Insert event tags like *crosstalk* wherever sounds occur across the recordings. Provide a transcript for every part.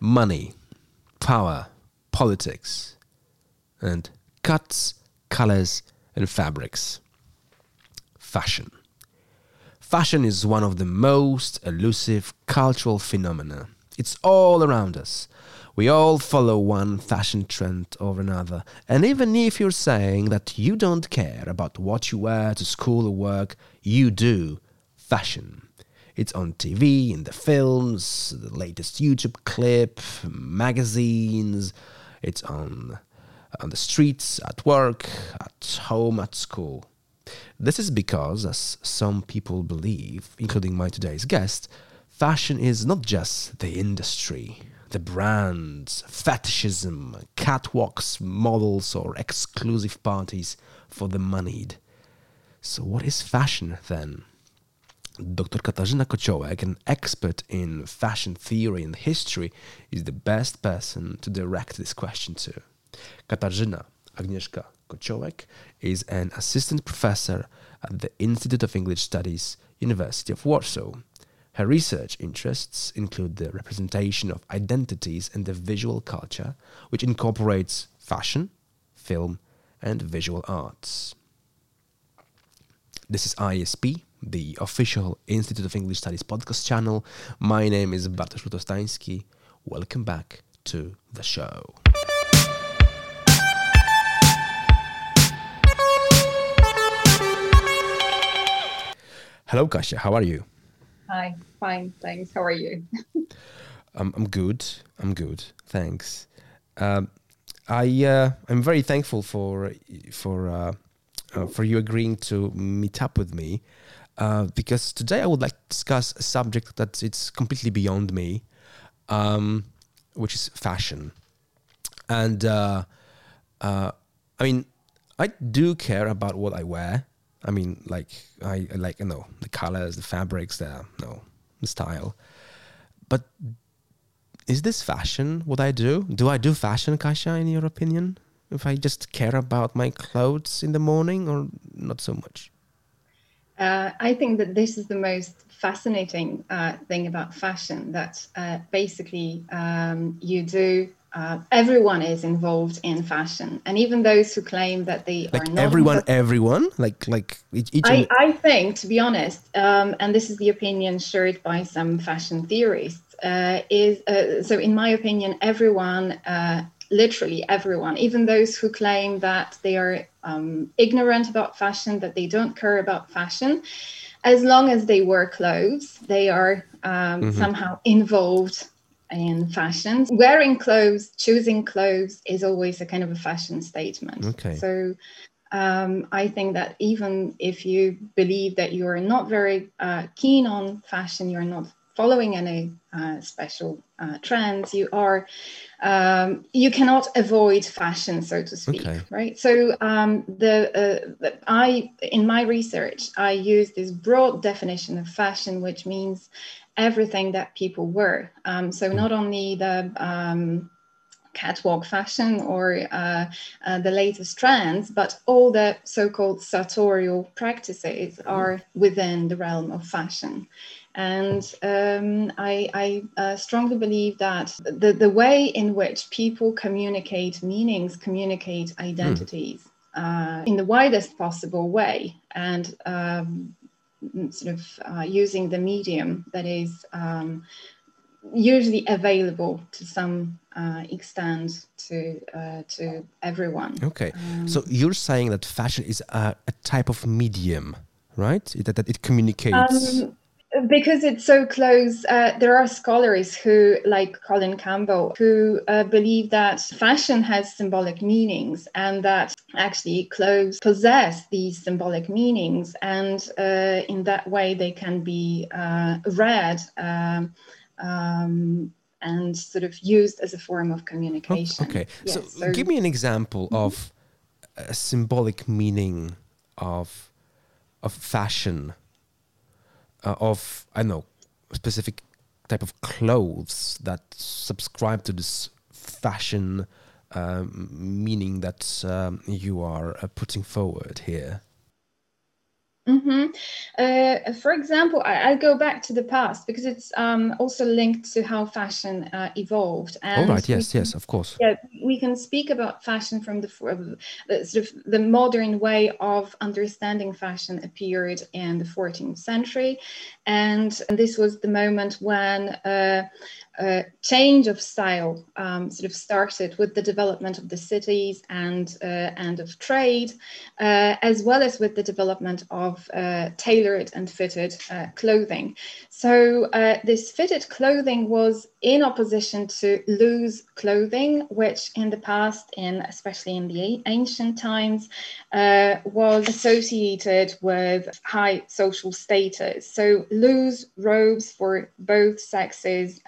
money, power, politics, and cuts, colors, and fabrics. Fashion. Fashion is one of the most elusive cultural phenomena. It's all around us. We all follow one fashion trend or another. And even if you're saying that you don't care about what you wear to school or work, you do. Fashion. It's on TV, in the films, the latest YouTube clip, magazines. It's on on the streets, at work, at home, at school. This is because, as some people believe, including my today's guest, fashion is not just the industry, the brands, fetishism, catwalks, models, or exclusive parties for the moneyed. So, what is fashion then? Dr. Katarzyna Kociołek, an expert in fashion theory and history, is the best person to direct this question to. Katarzyna Agnieszka Kociołek is an assistant professor at the Institute of English Studies, University of Warsaw. Her research interests include the representation of identities and the visual culture, which incorporates fashion, film, and visual arts. This is IESP, the official Institute of English Studies podcast channel. My name is Bartosz Lutostański. Welcome back to the show. Hello, Kasia. How are you? Hi, fine, thanks. How are you? I'm, *laughs* I'm good. I'm good. Thanks. Um, I uh, I'm very thankful for for uh, uh, for you agreeing to meet up with me uh, because today I would like to discuss a subject that it's completely beyond me, um, which is fashion. And uh, uh, I mean, I do care about what I wear. I mean, like I, I like you know the colors, the fabrics, the you know, the style. But is this fashion? What I do? Do I do fashion, Kasia? In your opinion, if I just care about my clothes in the morning, or not so much? Uh, I think that this is the most fascinating uh, thing about fashion. That uh, basically um, you do. Uh, everyone is involved in fashion, and even those who claim that they like are not. everyone, involved- everyone, like like each. I, I think, to be honest, um, and this is the opinion shared by some fashion theorists, uh, is uh, so in my opinion, everyone, uh, literally everyone, even those who claim that they are um, ignorant about fashion, that they don't care about fashion, as long as they wear clothes, they are um, somehow involved in fashion. Wearing clothes, choosing clothes is always a kind of a fashion statement. Okay. So um, I think that even if you believe that you are not very uh, keen on fashion, you're not following any uh, special uh, trends, you are, um, you cannot avoid fashion, so to speak, Okay. right? So um, the, uh, the I in my research I use this broad definition of fashion, which means everything that people wear. Um, so not only the um, catwalk fashion or uh, uh, the latest trends, but all the so-called sartorial practices are within the realm of fashion. And um, I, I uh, strongly believe that the, the way in which people communicate meanings, communicate identities uh, in the widest possible way, and um, sort of uh, using the medium that is um, usually available to some uh, extent to uh, to everyone. Okay, so you're saying that fashion is a, a type of medium, right? That, that it communicates. Because it's so close, uh, there are scholars who, like Colin Campbell, who uh, believe that fashion has symbolic meanings and that actually clothes possess these symbolic meanings, and uh, in that way they can be uh, read um, um, and sort of used as a form of communication. okay, so, Yes, give me an example of a symbolic meaning of of fashion, uh, of I know specific type of clothes that subscribe to this fashion um, meaning that um, you are uh, putting forward here. Mm-hmm. Uh, for example, I, I, go back to the past because it's um, also linked to how fashion uh, evolved. And All right. Yes. Can, yes. Of course. Yeah, we can speak about fashion from the, the sort of the modern way of understanding fashion appeared in the 14th century, and, and this was the moment when. Uh, uh, change of style um, sort of started with the development of the cities and uh, and of trade, uh, as well as with the development of uh, tailored and fitted uh, clothing. So uh, this fitted clothing was in opposition to loose clothing, which in the past, in especially in the ancient times, was associated with high social status. So loose robes for both sexes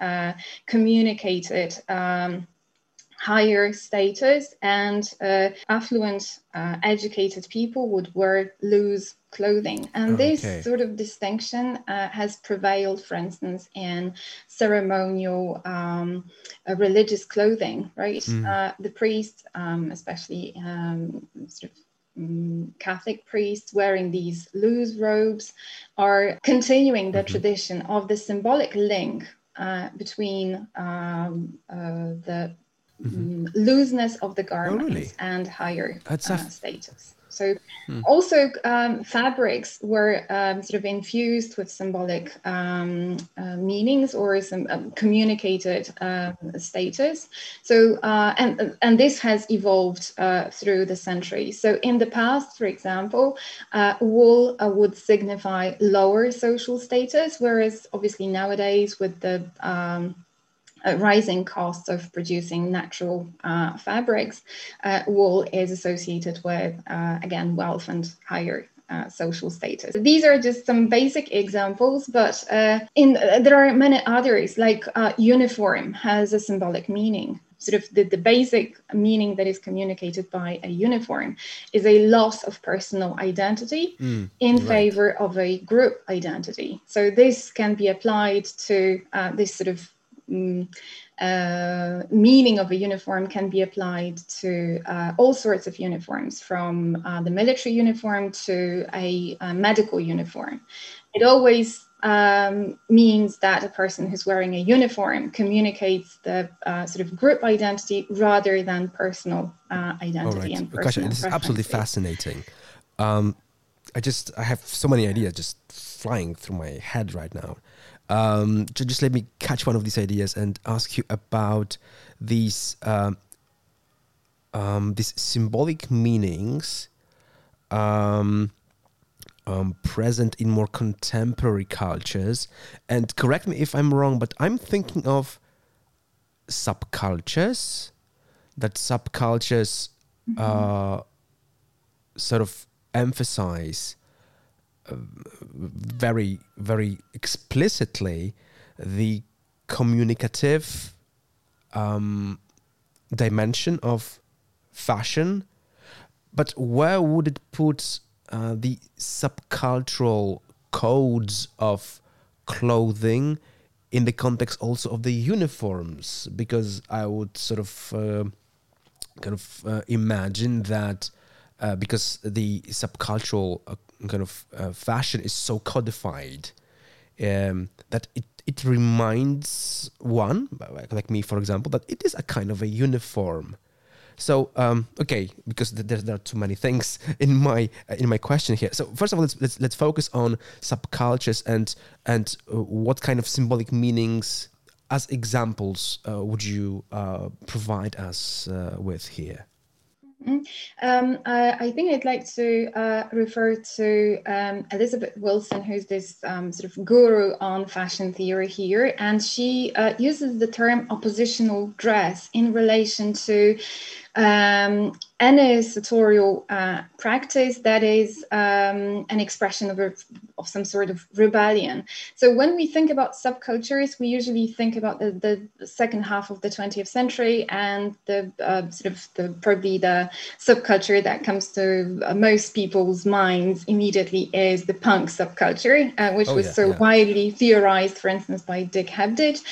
communicated um, higher status and uh, affluent uh, educated people would wear loose clothing and okay. this sort of distinction uh, has prevailed for instance in ceremonial um, uh, religious clothing right mm. the priests um, especially um, sort of um, Catholic priests wearing these loose robes are continuing the mm-hmm. tradition of the symbolic link uh, between um, uh, the mm-hmm. looseness of the garments oh, really? and higher uh, status. So hmm. also um, fabrics were um, sort of infused with symbolic um, uh, meanings or some um, communicated um, status. So uh, and and this has evolved uh, through the centuries. So in the past, for example, uh, wool uh, would signify lower social status, whereas obviously nowadays with the um, uh, rising costs of producing natural uh, fabrics, uh, wool is associated with, uh, again, wealth and higher uh, social status. These are just some basic examples, but uh, in there are many others. Like uniform has a symbolic meaning. Sort of the, the basic meaning that is communicated by a uniform is a loss of personal identity mm, in right. favor of a group identity. So this can be applied to this sort of uh, meaning of a uniform can be applied to uh, all sorts of uniforms, from uh, the military uniform to a, a medical uniform. It always um, means that a person who's wearing a uniform communicates the uh, sort of group identity rather than personal uh, identity. And personal this is absolutely fascinating. Um, I just I have so many ideas just flying through my head right now. Um, so just let me catch one of these ideas and ask you about these um, um, these symbolic meanings um, um, present in more contemporary cultures. And correct me if I'm wrong, but I'm thinking of subcultures. That subcultures mm-hmm. uh, sort of emphasize very, very explicitly the communicative um, dimension of fashion, but where would it put uh, the subcultural codes of clothing in the context also of the uniforms? Because I would sort of uh, kind of uh, imagine that uh, because the subcultural uh, kind of uh, fashion is so codified um, that it, it reminds one, like me, for example, that it is a kind of a uniform. So um, okay, because there, there, are too many things *laughs* in my uh, in my question here. So first of all, let's let's, let's focus on subcultures and and uh, what kind of symbolic meanings as examples uh, would you uh, provide us uh, with here? Mm-hmm. Um, I, I, think I'd like to uh, refer to um, Elizabeth Wilson, who's this um, sort of guru on fashion theory here, and she uh, uses the term oppositional dress in relation to um, any sartorial uh, practice that is um, an expression of, a, of some sort of rebellion. So when we think about subcultures, we usually think about the, the second half of the 20th century and the uh, sort of the probably the subculture that comes to uh, most people's minds immediately is the punk subculture, uh, which oh, was yeah, so yeah. widely theorized, for instance, by Dick Hebdige.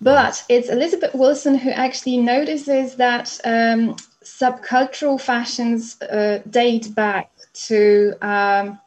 But it's Elizabeth Wilson who actually notices that um, subcultural fashions uh, date back to um,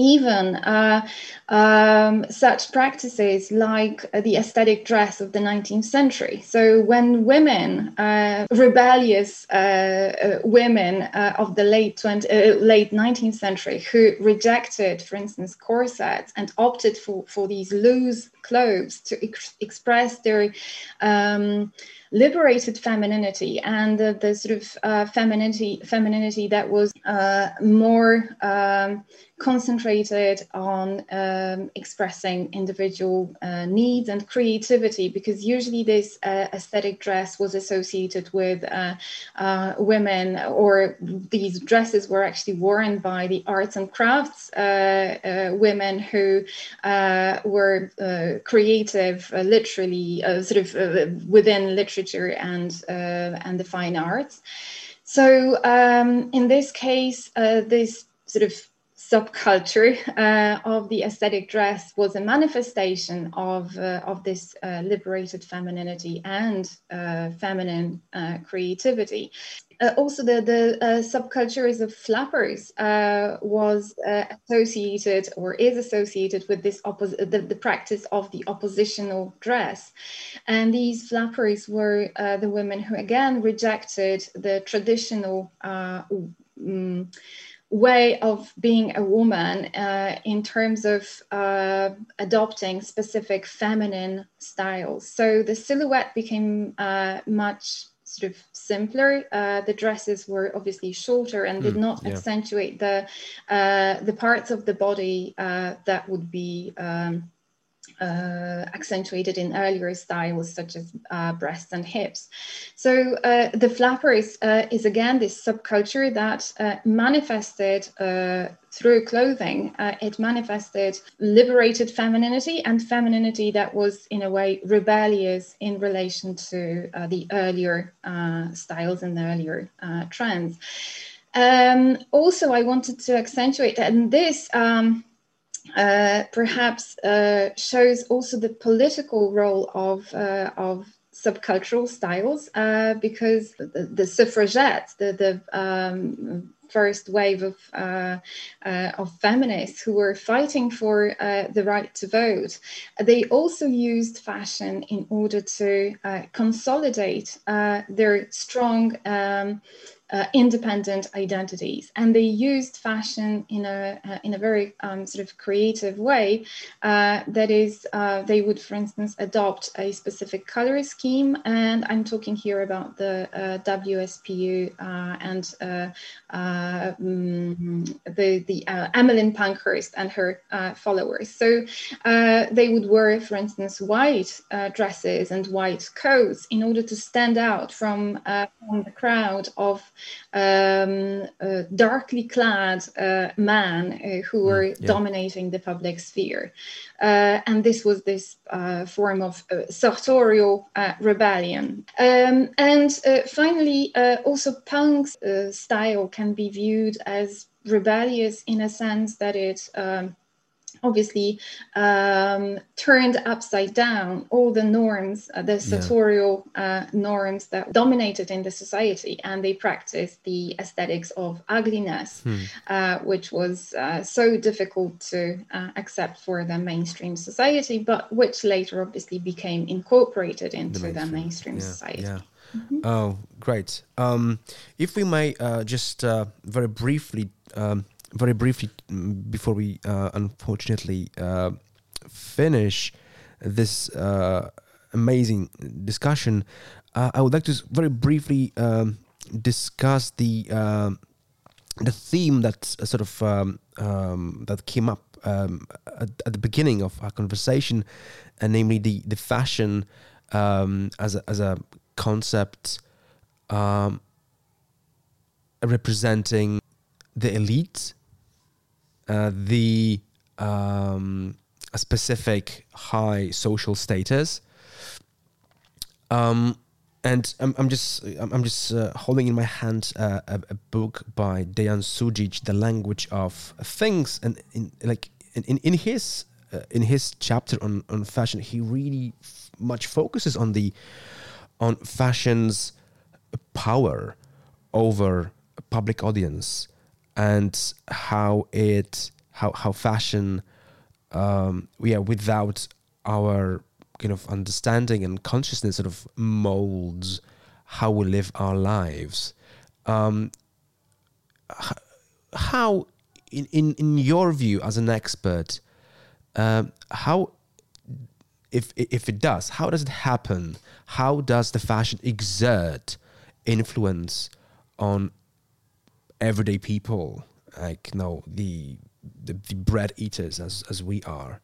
even uh, um, such practices like uh, the aesthetic dress of the 19th century. So, when women, uh, rebellious uh, uh, women uh, of the late 20, late 19th century, who rejected, for instance, corsets and opted for, for these loose clothes to ex- express their um, liberated femininity and the, the sort of uh, femininity femininity that was uh, more um, concentrated on um, expressing individual uh, needs and creativity because usually this uh, aesthetic dress was associated with uh, uh, women or these dresses were actually worn by the arts and crafts women who were creative uh, literally uh, sort of uh, within literature and and the fine arts. So um, in this case this sort of subculture uh, of the aesthetic dress was a manifestation of, uh, of this uh, liberated femininity and uh, feminine uh, creativity. Uh, also, the, the subcultures of flappers was associated or is associated with this oppos- the, the, practice of the oppositional dress. And these flappers were the women who, again, rejected the traditional. Um, way of being a woman uh, in terms of uh, adopting specific feminine styles. So the silhouette became uh, much sort of simpler. Uh, the dresses were obviously shorter and did mm, not yeah. accentuate the uh, the parts of the body uh, that would be. Um, uh, accentuated in earlier styles such as uh, breasts and hips. So uh, the flapper is, uh, is again this subculture that uh, manifested uh, through clothing. it manifested liberated femininity and femininity that was in a way rebellious in relation to the earlier styles and the earlier trends. Um, also, I wanted to accentuate that, and this um, uh, perhaps uh, shows also the political role of, uh, of subcultural styles uh, because the, the, suffragettes, the, the um, first wave of, uh, uh, of feminists who were fighting for the right to vote, they also used fashion in order to consolidate their strong um, uh, independent identities, and they used fashion in a uh, in a very um, sort of creative way. Uh, that is, uh, they would, for instance, adopt a specific color scheme, and I'm talking here about the uh, WSPU uh, and mm, the the Emmeline Pankhurst and her followers. So they would wear, for instance, white dresses and white coats in order to stand out from, from the crowd of um, uh, darkly clad uh, men uh, who mm, were yeah. dominating the public sphere. Uh, and this was this uh, form of uh, sartorial rebellion. Um, and finally, also punk's style can be viewed as rebellious in a sense that it um, obviously um, turned upside down all the norms, uh, the sartorial uh, norms that dominated in the society, and they practiced the aesthetics of ugliness, hmm. uh, which was uh, so difficult to uh, accept for the mainstream society, but which later obviously became incorporated into the mainstream, the mainstream yeah. society. Yeah. Mm-hmm. Oh, great. Um, if we may uh, just very briefly um, very briefly before we uh, unfortunately uh, finish this uh, amazing discussion, I would like to very briefly um, discuss the um, the theme that sort of um, um, that came up um, at, at, the beginning of our conversation, and namely the the fashion um, as a, as a concept representing the elite uh, the um, a specific high social status. Um, and I'm, I'm just I'm just uh, holding in my hand uh, a, a, book by Deyan Sudjic, "The Language of Things," and in like in in his uh, in his chapter on on fashion, he really f- much focuses on the on fashion's power over public audience and how it how how fashion, um, yeah, without our kind of understanding and consciousness, sort of molds how we live our lives. Um, how, in, in in your view, as an expert, um, how if if it does, how does it happen? How does the fashion exert influence on everyday people, like you know, the, the the bread eaters as as we are?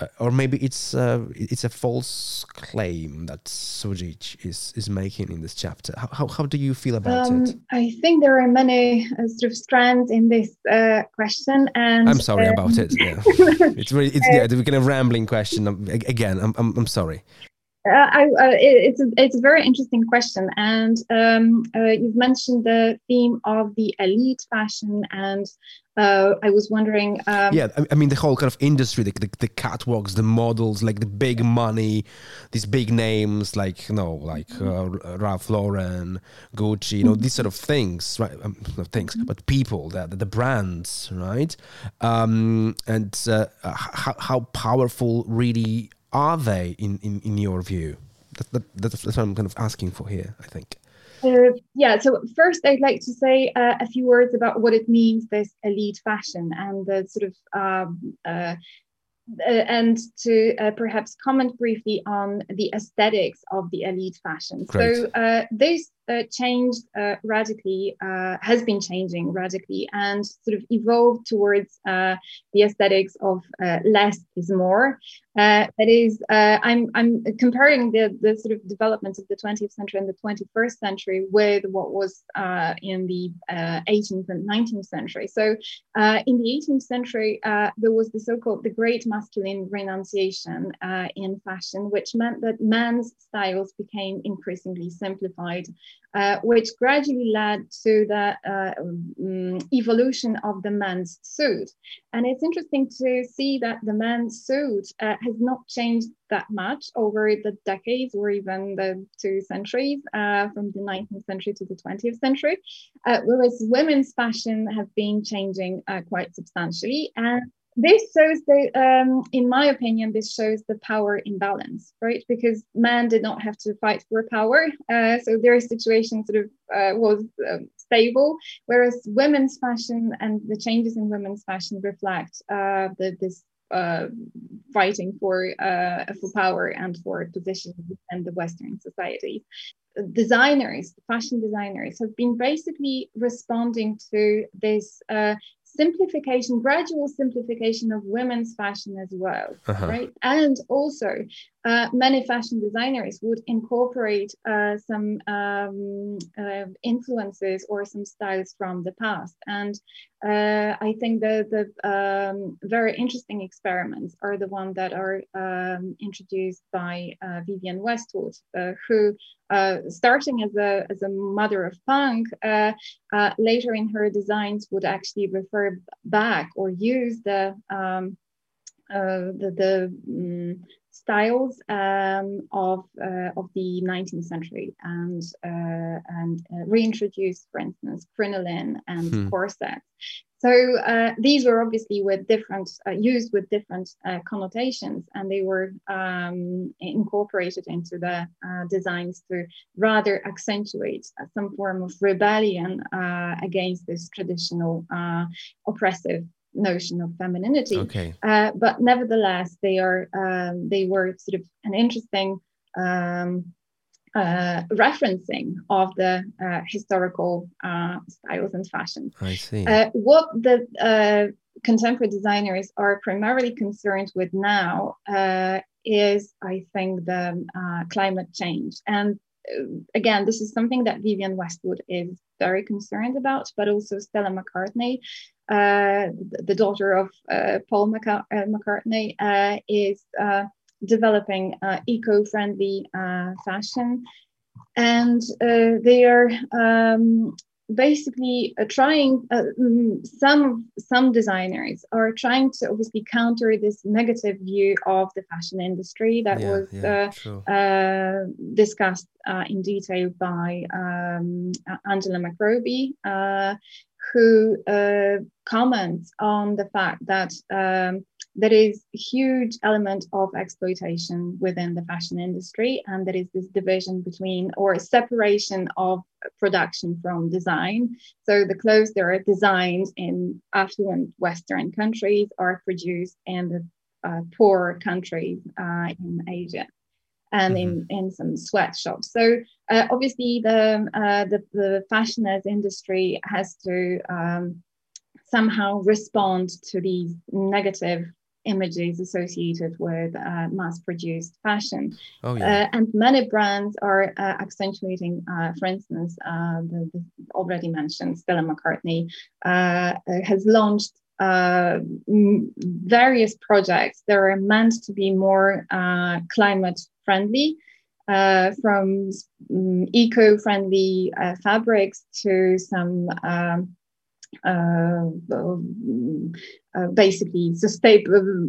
Uh, or maybe it's uh, it's a false claim that Sudjic is is making in this chapter. How how, how do you feel about um, it? I think there are many uh, sort of strands in this uh, question, and I'm sorry um, about it. Yeah. *laughs* it's really it's yeah, kind of rambling question. Again, I'm I'm, I'm sorry. Uh, I, uh, it's a, it's a very interesting question, and um, uh, you've mentioned the theme of the elite fashion, and uh, I was wondering. Um, yeah, I mean the whole kind of industry, the, the, the catwalks, the models, like the big money, these big names, like you know, like uh, Ralph Lauren, Gucci, you know, these sort of things, right? Um, not things, but people, the the brands, right? Um, and uh, how, how powerful really are they in, in, in your view? That, that, that's what I'm kind of asking for here, I think. Uh, yeah, so first I'd like to say uh, a few words about what it means, this elite fashion, and the sort of um, uh, uh, and to uh, perhaps comment briefly on the aesthetics of the elite fashion. Great. So uh, this uh, changed uh, radically, uh, has been changing radically, and sort of evolved towards the aesthetics of less is more. that is, I'm I'm comparing the the sort of developments of the 20th century and the 21st century with what was in the 18th and 19th century. So in the 18th century, there was the so-called the Great masculine renunciation uh, in fashion, which meant that men's styles became increasingly simplified, uh, which gradually led to the uh, um, evolution of the men's suit. And it's interesting to see that the men's suit uh, has not changed that much over the decades or even the two centuries uh, from the 19th century to the 20th century, uh, whereas women's fashion has been changing quite substantially. And this shows the um, in my opinion this shows the power imbalance right? Because men did not have to fight for power uh, so their situation sort of uh, was um, stable whereas women's fashion and the changes in women's fashion reflect uh, the, this uh, fighting for uh, for power and for position in the western society. Designers fashion designers have been basically responding to this uh, simplification, gradual simplification of women's fashion as well, uh-huh. right? And also, uh, many fashion designers would incorporate uh, some um, uh, influences or some styles from the past. And uh, I think the, the um, very interesting experiments are the ones that are um, introduced by uh, Vivienne Westwood, uh, starting as a, as a mother of punk, later in her designs would actually refer back or use the um, the, the um, styles um, of, uh, of the 19th century and, uh, and uh, reintroduced, for instance, crinoline and hmm. corsets. So uh, these were obviously with different, uh, used with different uh, connotations and they were um, incorporated into the designs to rather accentuate some form of rebellion against this traditional oppressive notion of femininity. Okay. Uh, but nevertheless, they are um, they were sort of an interesting um, uh, referencing of the uh, historical uh, styles and fashion. I see. Uh, what the uh, contemporary designers are primarily concerned with now is, I think, the climate change and again, this is something that Vivienne Westwood is very concerned about, but also Stella McCartney, uh, the daughter of uh, Paul uh, McCartney, uh, is uh, developing eco-friendly fashion, and they are um, basically uh, trying uh, mm, some some designers are trying to obviously counter this negative view of the fashion industry that yeah, was yeah, uh, uh discussed uh, in detail by um, Angela McRobbie who uh, comments on the fact that um, there is a huge element of exploitation within the fashion industry, and there is this division between or separation of production from design. So the clothes that are designed in affluent Western countries are produced in the uh, poor countries uh, in Asia and mm-hmm. in, in some sweatshops. So uh, obviously the, uh, the, the fashioners industry has to um, somehow respond to these negative images associated with uh, mass-produced fashion. Oh, yeah. Uh, and many brands are uh, accentuating, uh, for instance, the, the, already mentioned Stella McCartney has launched uh, various projects that are meant to be more uh, climate friendly, uh, from um, eco friendly uh, fabrics to some um, uh, uh, basically sustain,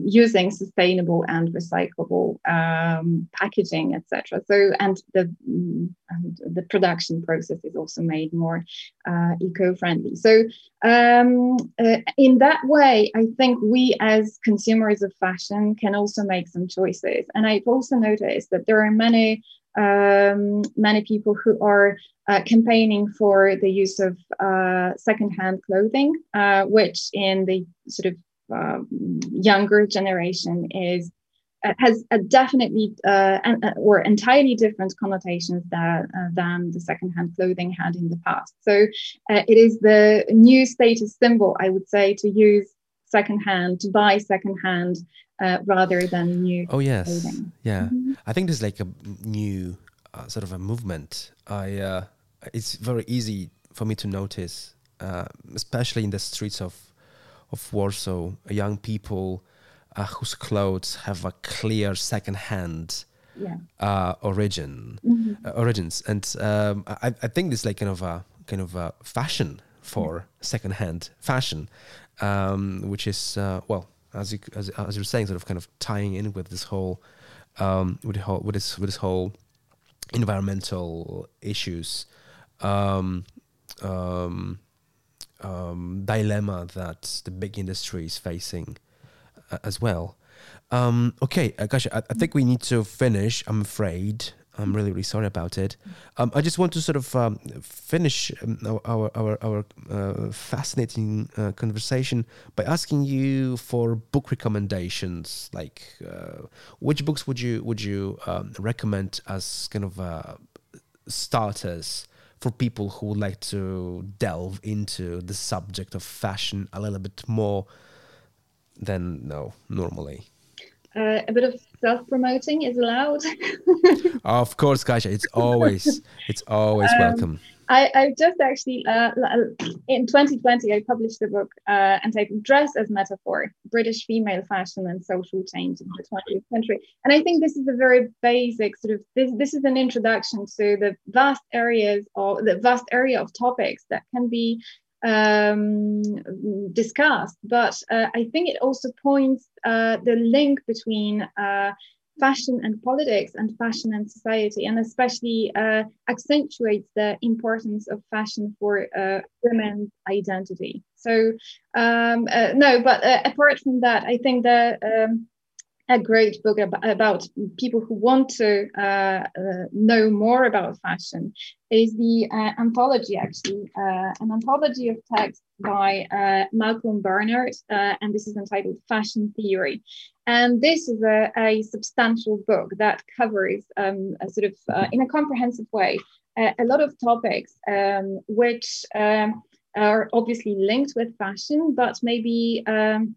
using sustainable and recyclable um, packaging, etc. So, and the and the production process is also made more uh, eco-friendly. So, um, uh, in that way, I think we as consumers of fashion can also make some choices. And I've also noticed that there are many um, many people who are uh, campaigning for the use of uh, secondhand clothing, uh, which in the sort of um, younger generation is uh, has a definitely uh, an, or entirely different connotations that, than the secondhand clothing had in the past. So it is the new status symbol, I would say, to use secondhand, to buy secondhand uh, rather than new. Oh yes, clothing. yeah. Mm-hmm. I think there's like a new uh, sort of a movement. I uh, it's very easy for me to notice, uh, especially in the streets of of Warsaw, young people uh, whose clothes have a clear second-hand yeah. Uh, origin mm-hmm. origins, and um, I, I think this like kind of a kind of a fashion for yeah. second-hand fashion, um, which is well as you as, as you're saying, sort of kind of tying in with this whole um, with whole with this with this whole environmental issues um, um, um, dilemma that the big industry is facing uh, as well. Um, okay, uh, gosh, I, I, think we need to finish. I'm afraid. I'm really, really sorry about it. Um, I just want to sort of um, finish um, our our our uh, fascinating uh, conversation by asking you for book recommendations. Like, uh, which books would you would you um, recommend as kind of uh, starters for people who would like to delve into the subject of fashion a little bit more than no normally? uh, a bit of self-promoting is allowed. *laughs* of course, Kasia, it's always it's always um, welcome. I, I just actually uh, in 2020 I published a book uh, entitled "Dress as Metaphor: British Female Fashion and Social Change in the 20th Century," and I think this is a very basic sort of this. This is an introduction to the vast areas of the vast area of topics that can be um, discussed. But uh, I think it also points uh, the link between uh, fashion and politics and fashion and society, and especially uh, accentuates the importance of fashion for uh, women's identity. So, um, uh, no, but apart from that, I think the Um, a great book ab- about people who want to uh, uh, know more about fashion is the uh, anthology, actually, uh, an anthology of texts by uh, Malcolm Barnard, uh, and this is entitled Fashion Theory. And this is a, a substantial book that covers, um, a sort of, in a comprehensive way, a lot of topics um, which um, are obviously linked with fashion, but maybe um,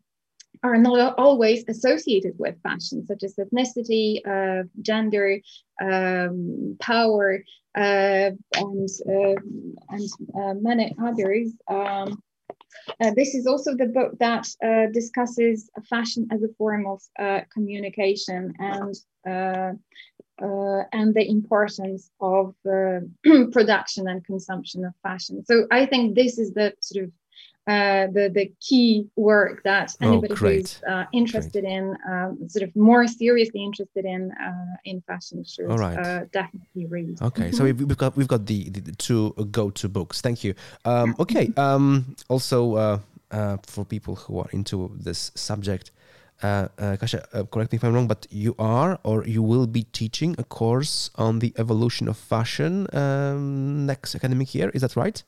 are not always associated with fashion, such as ethnicity, uh, gender, um, power, uh, and uh, and uh, many others. Um, uh, this is also the book that uh, discusses fashion as a form of communication and and the importance of *clears throat* production and consumption of fashion. So I think this is the sort of uh, the the key work that Oh, anybody great. who's uh, interested in um, sort of more seriously interested in uh, in fashion should All right. uh, definitely read. Okay, so we've, we've got we've got the, the, the two go-to books. Thank you. Um, okay. Um, also, uh, uh, for people who are into this subject, uh, uh, Kasia, uh, correct me if I'm wrong, but you are or you will be teaching a course on the evolution of fashion um, next academic year. Is that right?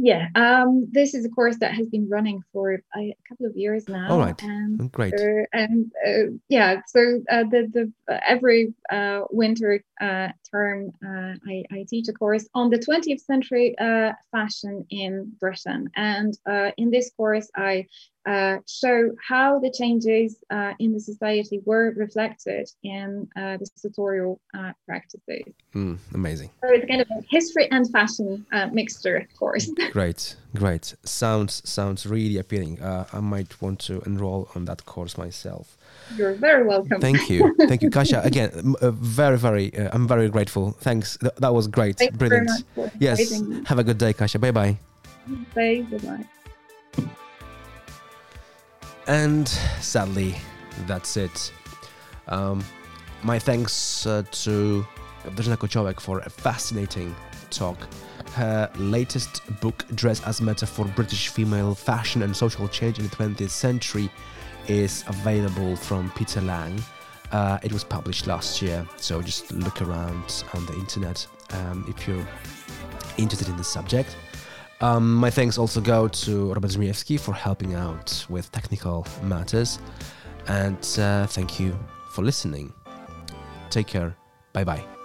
Yeah, um, this is a course that has been running for a, a couple of years now. All right. And Great. Uh, and uh, yeah, so uh, the the uh, every uh, winter uh, term, uh, I, I teach a course on the 20th century uh, fashion in Britain, and uh, in this course, I uh, show how the changes uh, in the society were reflected in uh, the sartorial uh, practices. Mm, amazing. So it's kind of a history and fashion uh, mixture of course. *laughs* Great, great. Sounds sounds really appealing. Uh, I might want to enroll on that course myself. You're very welcome. Thank you, *laughs* thank you, Kasia. Again, uh, very, very. Uh, I'm very grateful. Thanks. Th- that was great. Thank you very Brilliant. Yes. Have a good day, Kasia. Bye bye. Bye. Goodbye. And sadly, that's it. Um, my thanks uh, to Katarzyna Kociołek for a fascinating talk. Her latest book, Dress as Metaphor for British Female Fashion and Social Change in the 20th Century, is available from Peter Lang. Uh, it was published last year, so just look around on the internet um, if you're interested in the subject. Um, my thanks also go to Robert Zmiewski for helping out with technical matters. And uh, thank you for listening. Take care. Bye bye.